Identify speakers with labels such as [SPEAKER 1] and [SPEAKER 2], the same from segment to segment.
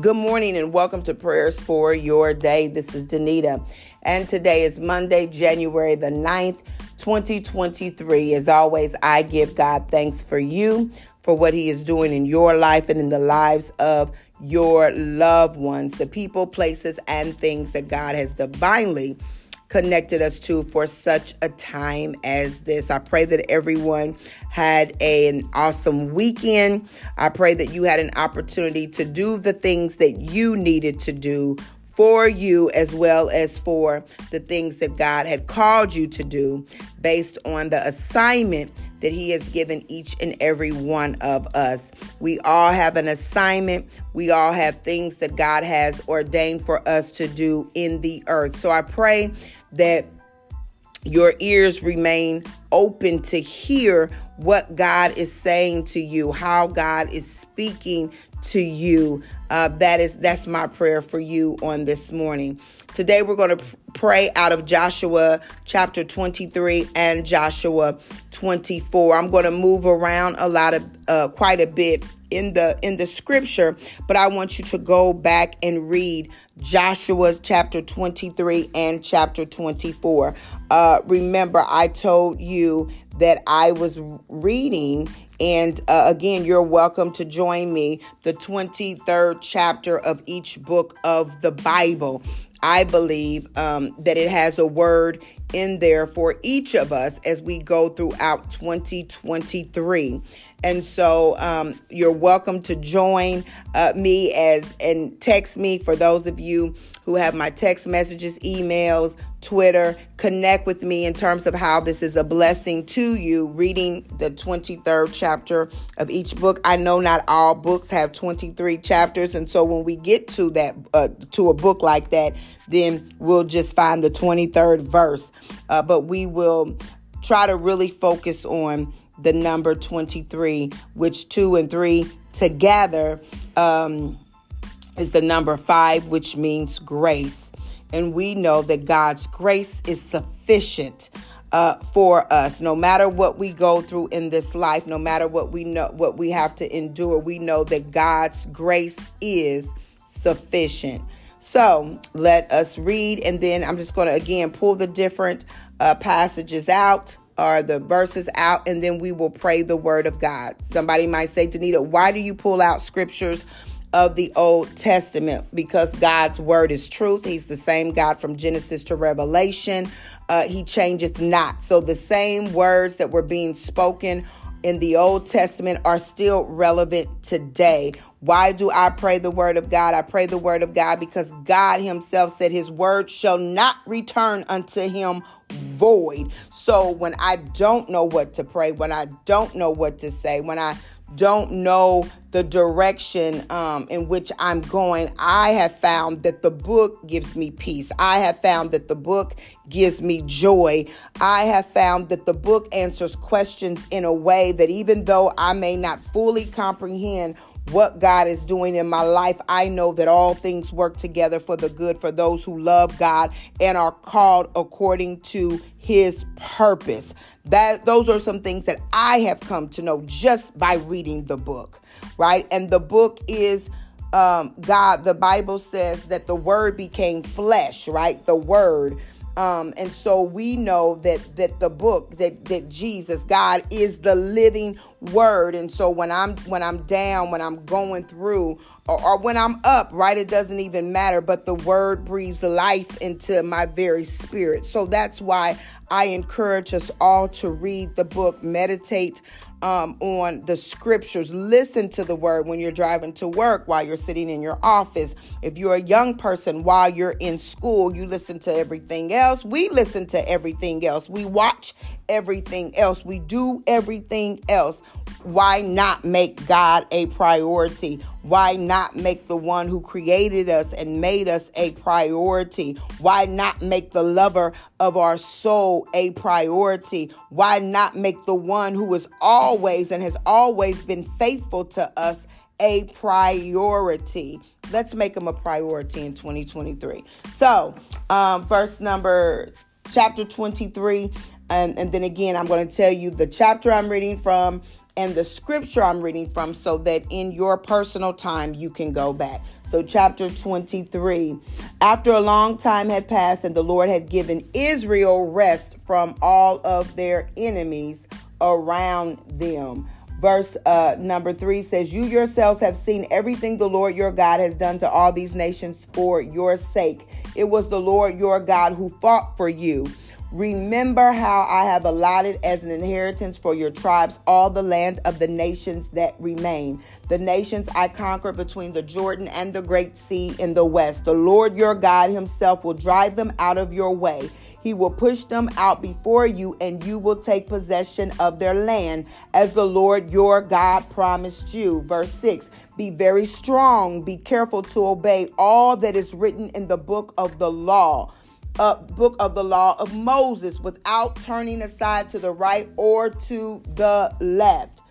[SPEAKER 1] Good morning and welcome to Prayers for Your Day. This is Danita, and today is Monday, January the 9th, 2023. As always, I give God thanks for you, for what He is doing in your life and in the lives of your loved ones, the people, places, and things that God has divinely connected us to for such a time as this. I pray that everyone had a, an awesome weekend. I pray that you had an opportunity to do the things that you needed to do for you as well as for the things that God had called you to do based on the assignment that He has given each and every one of us. We all have an assignment, we all have things that God has ordained for us to do in the earth. So I pray that your ears remain open to hear what God is saying to you, how God is speaking to you. Uh, that is that's my prayer for you on this morning. Today we're going to pray out of Joshua chapter 23 and Joshua 24. I'm going to move around a lot of uh, quite a bit in the in the scripture, but I want you to go back and read Joshua's chapter 23 and chapter 24. Uh, remember, I told you that I was reading and uh, again, you're welcome to join me, the 23rd chapter of each book of the Bible. I believe um, that it has a word in there for each of us as we go throughout 2023. And so um, you're welcome to join uh, me as and text me for those of you who have my text messages, emails, Twitter. Connect with me in terms of how this is a blessing to you reading the 23rd chapter of each book. I know not all books have 23 chapters. And so when we get to that, uh, to a book like that, then we'll just find the 23rd verse. Uh, but we will try to really focus on the number 23, which two and three together um, is the number five, which means grace. And we know that God's grace is sufficient. Uh, for us no matter what we go through in this life no matter what we know what we have to endure we know that god's grace is sufficient so let us read and then i'm just going to again pull the different uh, passages out or the verses out, and then we will pray the word of God. Somebody might say, Danita, why do you pull out scriptures of the Old Testament? Because God's word is truth. He's the same God from Genesis to Revelation. Uh, he changeth not. So the same words that were being spoken in the Old Testament are still relevant today. Why do I pray the word of God? I pray the word of God because God Himself said His word shall not return unto Him void. So when I don't know what to pray, when I don't know what to say, when I don't know the direction um, in which I'm going, I have found that the book gives me peace. I have found that the book gives me joy. I have found that the book answers questions in a way that even though I may not fully comprehend what God is doing in my life, I know that all things work together for the good for those who love God and are called according to his purpose. That those are some things that I have come to know just by reading the book, right? And the book is um, God, the Bible says that the word became flesh, right? The word um, and so we know that that the book that that Jesus, God is the living word. And so when I'm when I'm down, when I'm going through, or, or when I'm up, right, it doesn't even matter. But the word breathes life into my very spirit. So that's why I encourage us all to read the book, meditate um, on the scriptures. Listen to the word when you're driving to work, while you're sitting in your office. If you're a young person, while you're in school, you listen to everything else. We listen to everything else. We watch everything else. We do everything else. Why not make God a priority? Why not make the one who created us and made us a priority? Why not make the lover of our soul a priority? Why not make the one who is always and has always been faithful to us a priority? Let's make him a priority in 2023. So, um, verse number chapter 23 And, and then again, I'm going to tell you the chapter I'm reading from and the scripture I'm reading from so that in your personal time you can go back. So, chapter 23. After a long time had passed and the Lord had given Israel rest from all of their enemies around them. Verse uh, number three says, You yourselves have seen everything the Lord your God has done to all these nations for your sake. It was the Lord your God who fought for you Remember how I have allotted as an inheritance for your tribes all the land of the nations that remain, the nations I conquered between the Jordan and the great sea in the west. The Lord your God himself will drive them out of your way. He will push them out before you, and you will take possession of their land as the Lord your God promised you. Verse 6 Be very strong, be careful to obey all that is written in the book of the law uh, book of the law of Moses without turning aside to the right or to the left.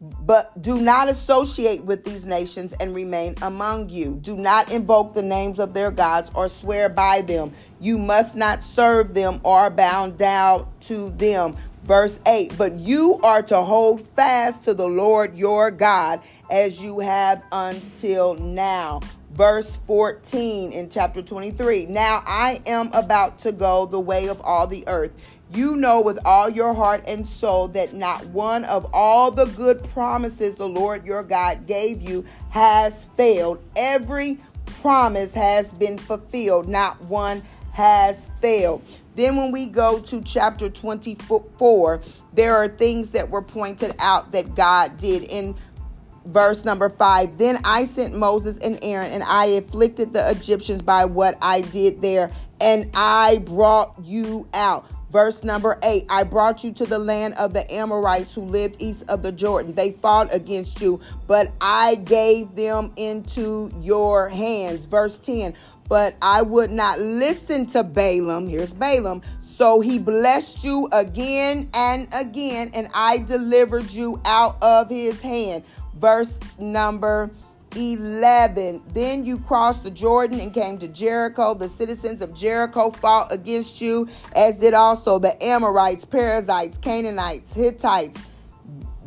[SPEAKER 1] But do not associate with these nations and remain among you. Do not invoke the names of their gods or swear by them. You must not serve them or bow down to them. Verse 8 But you are to hold fast to the Lord your God as you have until now verse 14 in chapter 23. Now I am about to go the way of all the earth. You know with all your heart and soul that not one of all the good promises the Lord your God gave you has failed. Every promise has been fulfilled, not one has failed. Then, when we go to chapter 24, there are things that were pointed out that God did. In verse number five. Then I sent Moses and Aaron, and I afflicted the Egyptians by what I did there, and I brought you out. Verse number eight I brought you to the land of the Amorites who lived east of the Jordan. They fought against you, but I gave them into your hands. Verse 10 But I would not listen to Balaam. Here's Balaam. So he blessed you again and again, and I delivered you out of his hand verse number 11. Then you crossed the Jordan and came to Jericho. The citizens of Jericho fought against you, as did also the Amorites, Perizzites, Canaanites, Hittites,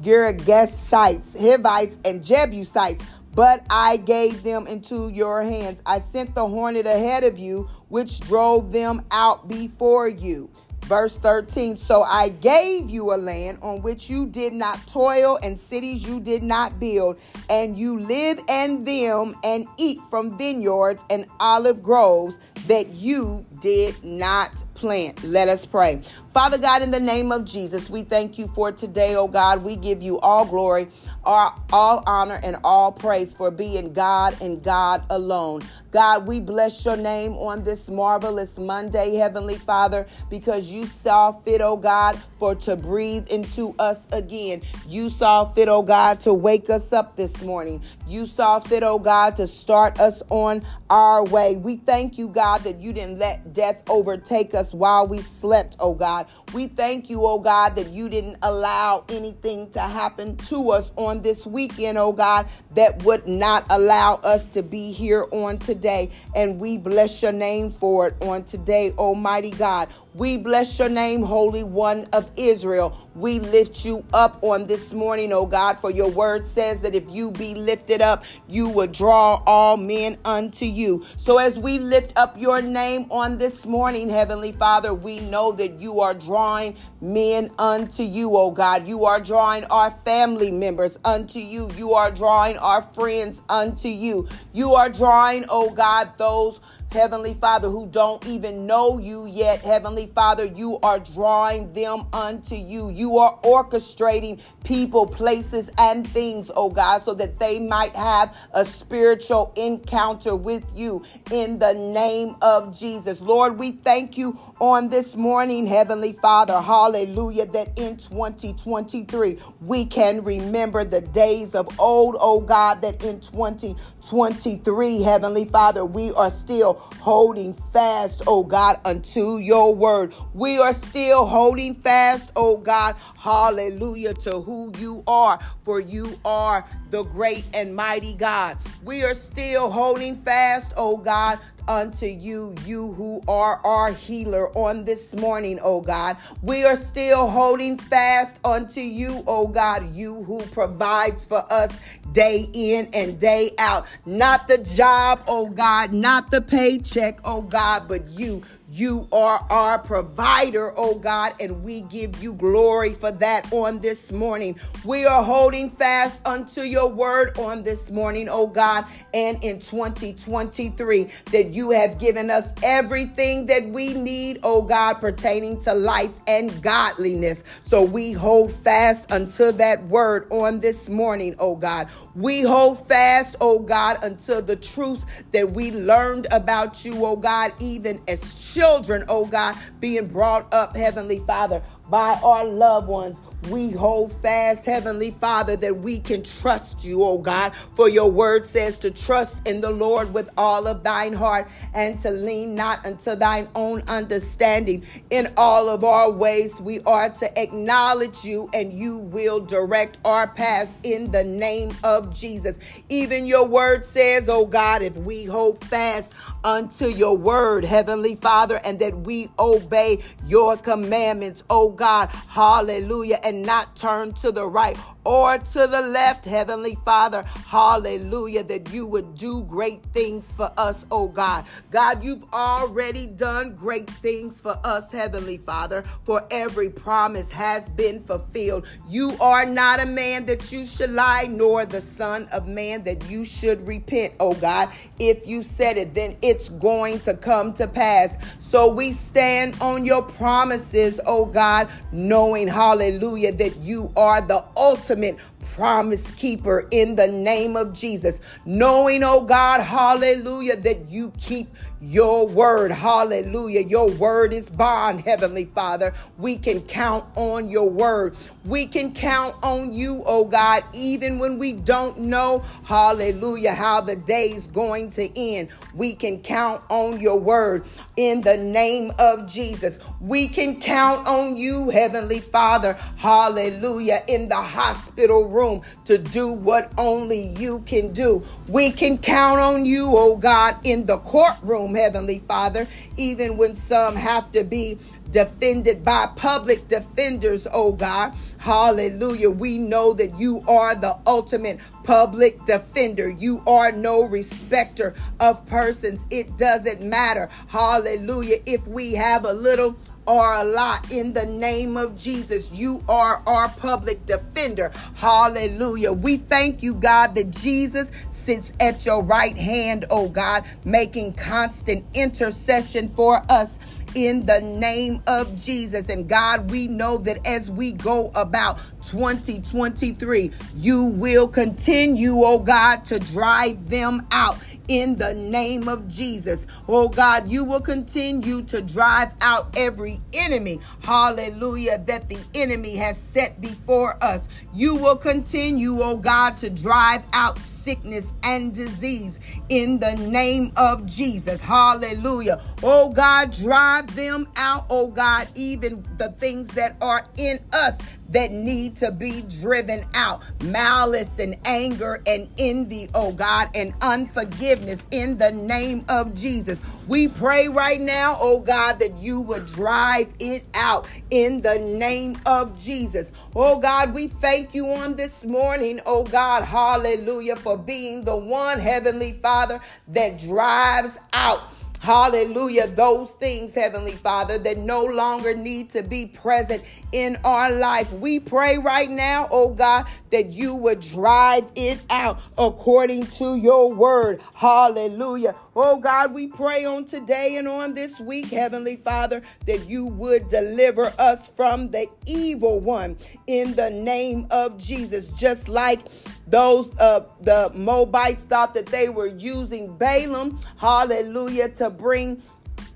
[SPEAKER 1] Girgashites, Hivites, and Jebusites. But I gave them into your hands. I sent the hornet ahead of you, which drove them out before you. Verse 13 So I gave you a land on which you did not toil, and cities you did not build, and you live in them and eat from vineyards and olive groves that you did not plant. Let us pray. Father God, in the name of Jesus, we thank you for today, oh God. We give you all glory, all, all honor, and all praise for being God and God alone. God, we bless your name on this marvelous Monday, Heavenly Father, because you saw fit, oh God, for to breathe into us again. You saw fit, oh God, to wake us up this morning. You saw fit, oh God, to start us on our way. We thank you, God, that you didn't let death overtake us while we slept, oh God. We thank you, oh God, that you didn't allow anything to happen to us on this weekend, oh God, that would not allow us to be here on today. And we bless your name for it on today, Almighty God. We bless your name, Holy One of Israel. We lift you up on this morning, O God, for your word says that if you be lifted up, you will draw all men unto you. So as we lift up your name on this morning, Heavenly Father, we know that you are drawing men unto you, O God. You are drawing our family members unto you. You are drawing our friends unto you. You are drawing, O God, those Heavenly Father, who don't even know you yet, Heavenly Father, you are drawing them unto you. You are orchestrating people, places, and things, oh God, so that they might have a spiritual encounter with you in the name of Jesus. Lord, we thank you on this morning, Heavenly Father, hallelujah, that in 2023 we can remember the days of old, oh God, that in 2023, Heavenly Father, we are still holding fast, oh God, unto your word. We are still holding fast, oh God, hallelujah, to who you are, for you are the great and mighty God. We are still holding fast, oh God, unto you, you who are our healer on this morning, oh God. We are still holding fast unto you, oh God, you who provides for us day in and day out. Not the job, oh God, not the paycheck, oh God, but you. You are our provider, oh God, and we give you glory for that on this morning. We are holding fast unto your word on this morning, oh God, and in 2023 that you have given us everything that we need, oh God, pertaining to life and godliness. So we hold fast unto that word on this morning, oh God. We hold fast, oh God, until the truth that we learned about you, oh God, even as children, oh God, being brought up, Heavenly Father, by our loved ones we hold fast, Heavenly Father, that we can trust you, oh God. For your word says to trust in the Lord with all of thine heart and to lean not unto thine own understanding. In all of our ways, we are to acknowledge you and you will direct our paths in the name of Jesus. Even your word says, oh God, if we hold fast unto your word, Heavenly Father, and that we obey your commandments, oh God, hallelujah and not turn to the right or to the left, Heavenly Father. Hallelujah, that you would do great things for us, oh God. God, you've already done great things for us, Heavenly Father, for every promise has been fulfilled. You are not a man that you should lie, nor the Son of Man that you should repent, oh God. If you said it, then it's going to come to pass. So we stand on your promises, oh God, knowing, hallelujah, that you are the ultimate ultimate promise keeper in the name of Jesus. Knowing, oh God, hallelujah, that you keep your word. Hallelujah. Your word is bond, Heavenly Father. We can count on your word. We can count on you, oh God, even when we don't know, hallelujah, how the day's going to end. We can count on your word in the name of Jesus. We can count on you, Heavenly Father, hallelujah, in the hospital room to do what only you can do. We can count on you, oh God, in the courtroom Heavenly Father, even when some have to be defended by public defenders, oh God. Hallelujah. We know that you are the ultimate public defender. You are no respecter of persons. It doesn't matter. Hallelujah. If we have a little or a lot in the name of Jesus. You are our public defender. Hallelujah. We thank you, God, that Jesus sits at your right hand, oh God, making constant intercession for us in the name of Jesus. And God, we know that as we go about 2023, you will continue, oh God, to drive them out in the name of Jesus. Oh God, you will continue to drive out every enemy, hallelujah, that the enemy has set before us. You will continue, oh God, to drive out sickness and disease in the name of Jesus. Hallelujah. Oh God, drive them out, oh God, even the things that are in us that need to be driven out malice and anger and envy, oh God, and unforgiveness in the name of Jesus. We pray right now, oh God, that you would drive it out in the name of Jesus. Oh God, we thank you on this morning, oh God, hallelujah, for being the one Heavenly Father that drives out Hallelujah. Those things, Heavenly Father, that no longer need to be present in our life. We pray right now, oh God, that you would drive it out according to your word. Hallelujah. Oh God, we pray on today and on this week, Heavenly Father, that you would deliver us from the evil one in the name of Jesus. Just like those uh the Moabites thought that they were using Balaam, hallelujah, to bring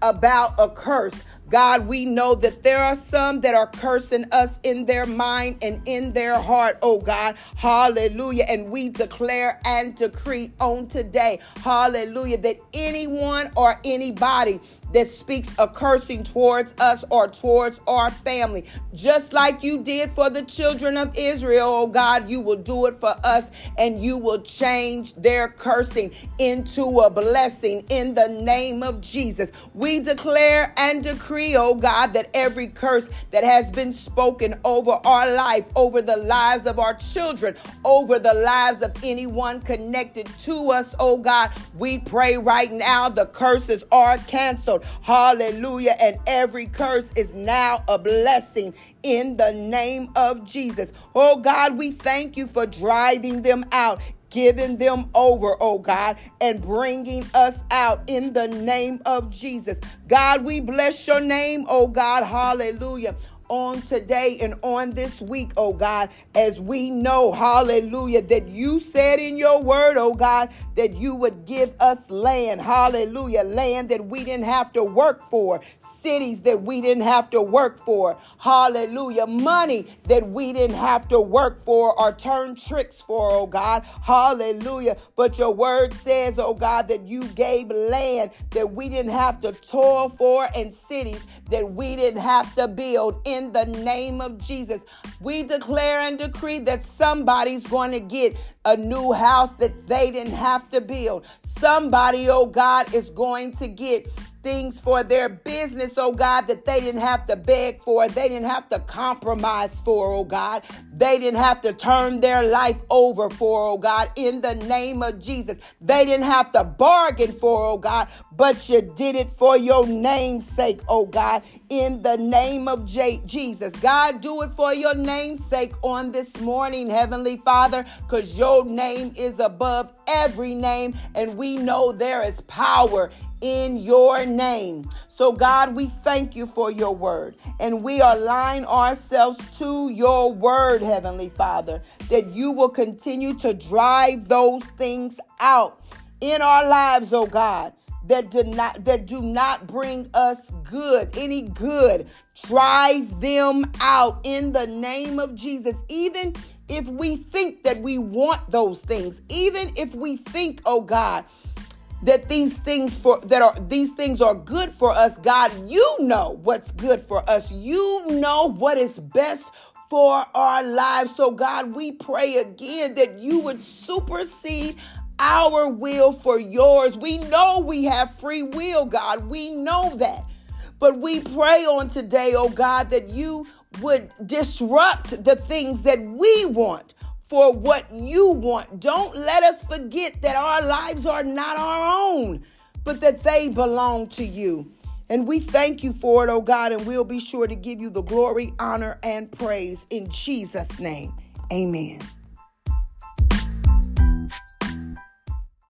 [SPEAKER 1] about a curse. God, we know that there are some that are cursing us in their mind and in their heart, oh God. Hallelujah. And we declare and decree on today, hallelujah, that anyone or anybody that speaks a cursing towards us or towards our family. Just like you did for the children of Israel, oh God, you will do it for us and you will change their cursing into a blessing in the name of Jesus. We declare and decree, oh God, that every curse that has been spoken over our life, over the lives of our children, over the lives of anyone connected to us, oh God, we pray right now the curses are canceled. Hallelujah. And every curse is now a blessing in the name of Jesus. Oh God, we thank you for driving them out giving them over, oh God, and bringing us out in the name of Jesus. God, we bless your name, oh God. Hallelujah on today and on this week, oh God, as we know, hallelujah, that you said in your word, oh God, that you would give us land, hallelujah, land that we didn't have to work for, cities that we didn't have to work for, hallelujah, money that we didn't have to work for or turn tricks for, oh God, hallelujah. But your word says, oh God, that you gave land that we didn't have to toil for and cities that we didn't have to build in the name of Jesus. We declare and decree that somebody's going to get a new house that they didn't have to build. Somebody, oh God, is going to get things for their business, oh God, that they didn't have to beg for, they didn't have to compromise for, oh God. They didn't have to turn their life over for, oh God, in the name of Jesus. They didn't have to bargain for, oh God, but you did it for your name's sake, oh God, in the name of J- Jesus. God, do it for your name's sake on this morning, Heavenly Father, because your name is above every name, and we know there is power in your name. So, God, we thank you for your word. And we align ourselves to your word, Heavenly Father, that you will continue to drive those things out in our lives, oh God. That do not that do not bring us good, any good. Drive them out in the name of Jesus. Even if we think that we want those things, even if we think, oh God, that these things for that are these things are good for us. God you know what's good for us. You know what is best for our lives. So god we pray again that you would supersede our will for yours. We know we have free will god. We know that. But we pray on today oh god that you would disrupt the things that we want for what you want. Don't let us forget that our lives are not our own, but that they belong to you. And we thank you for it, oh God, and we'll be sure to give you the glory, honor, and praise in Jesus' name. Amen.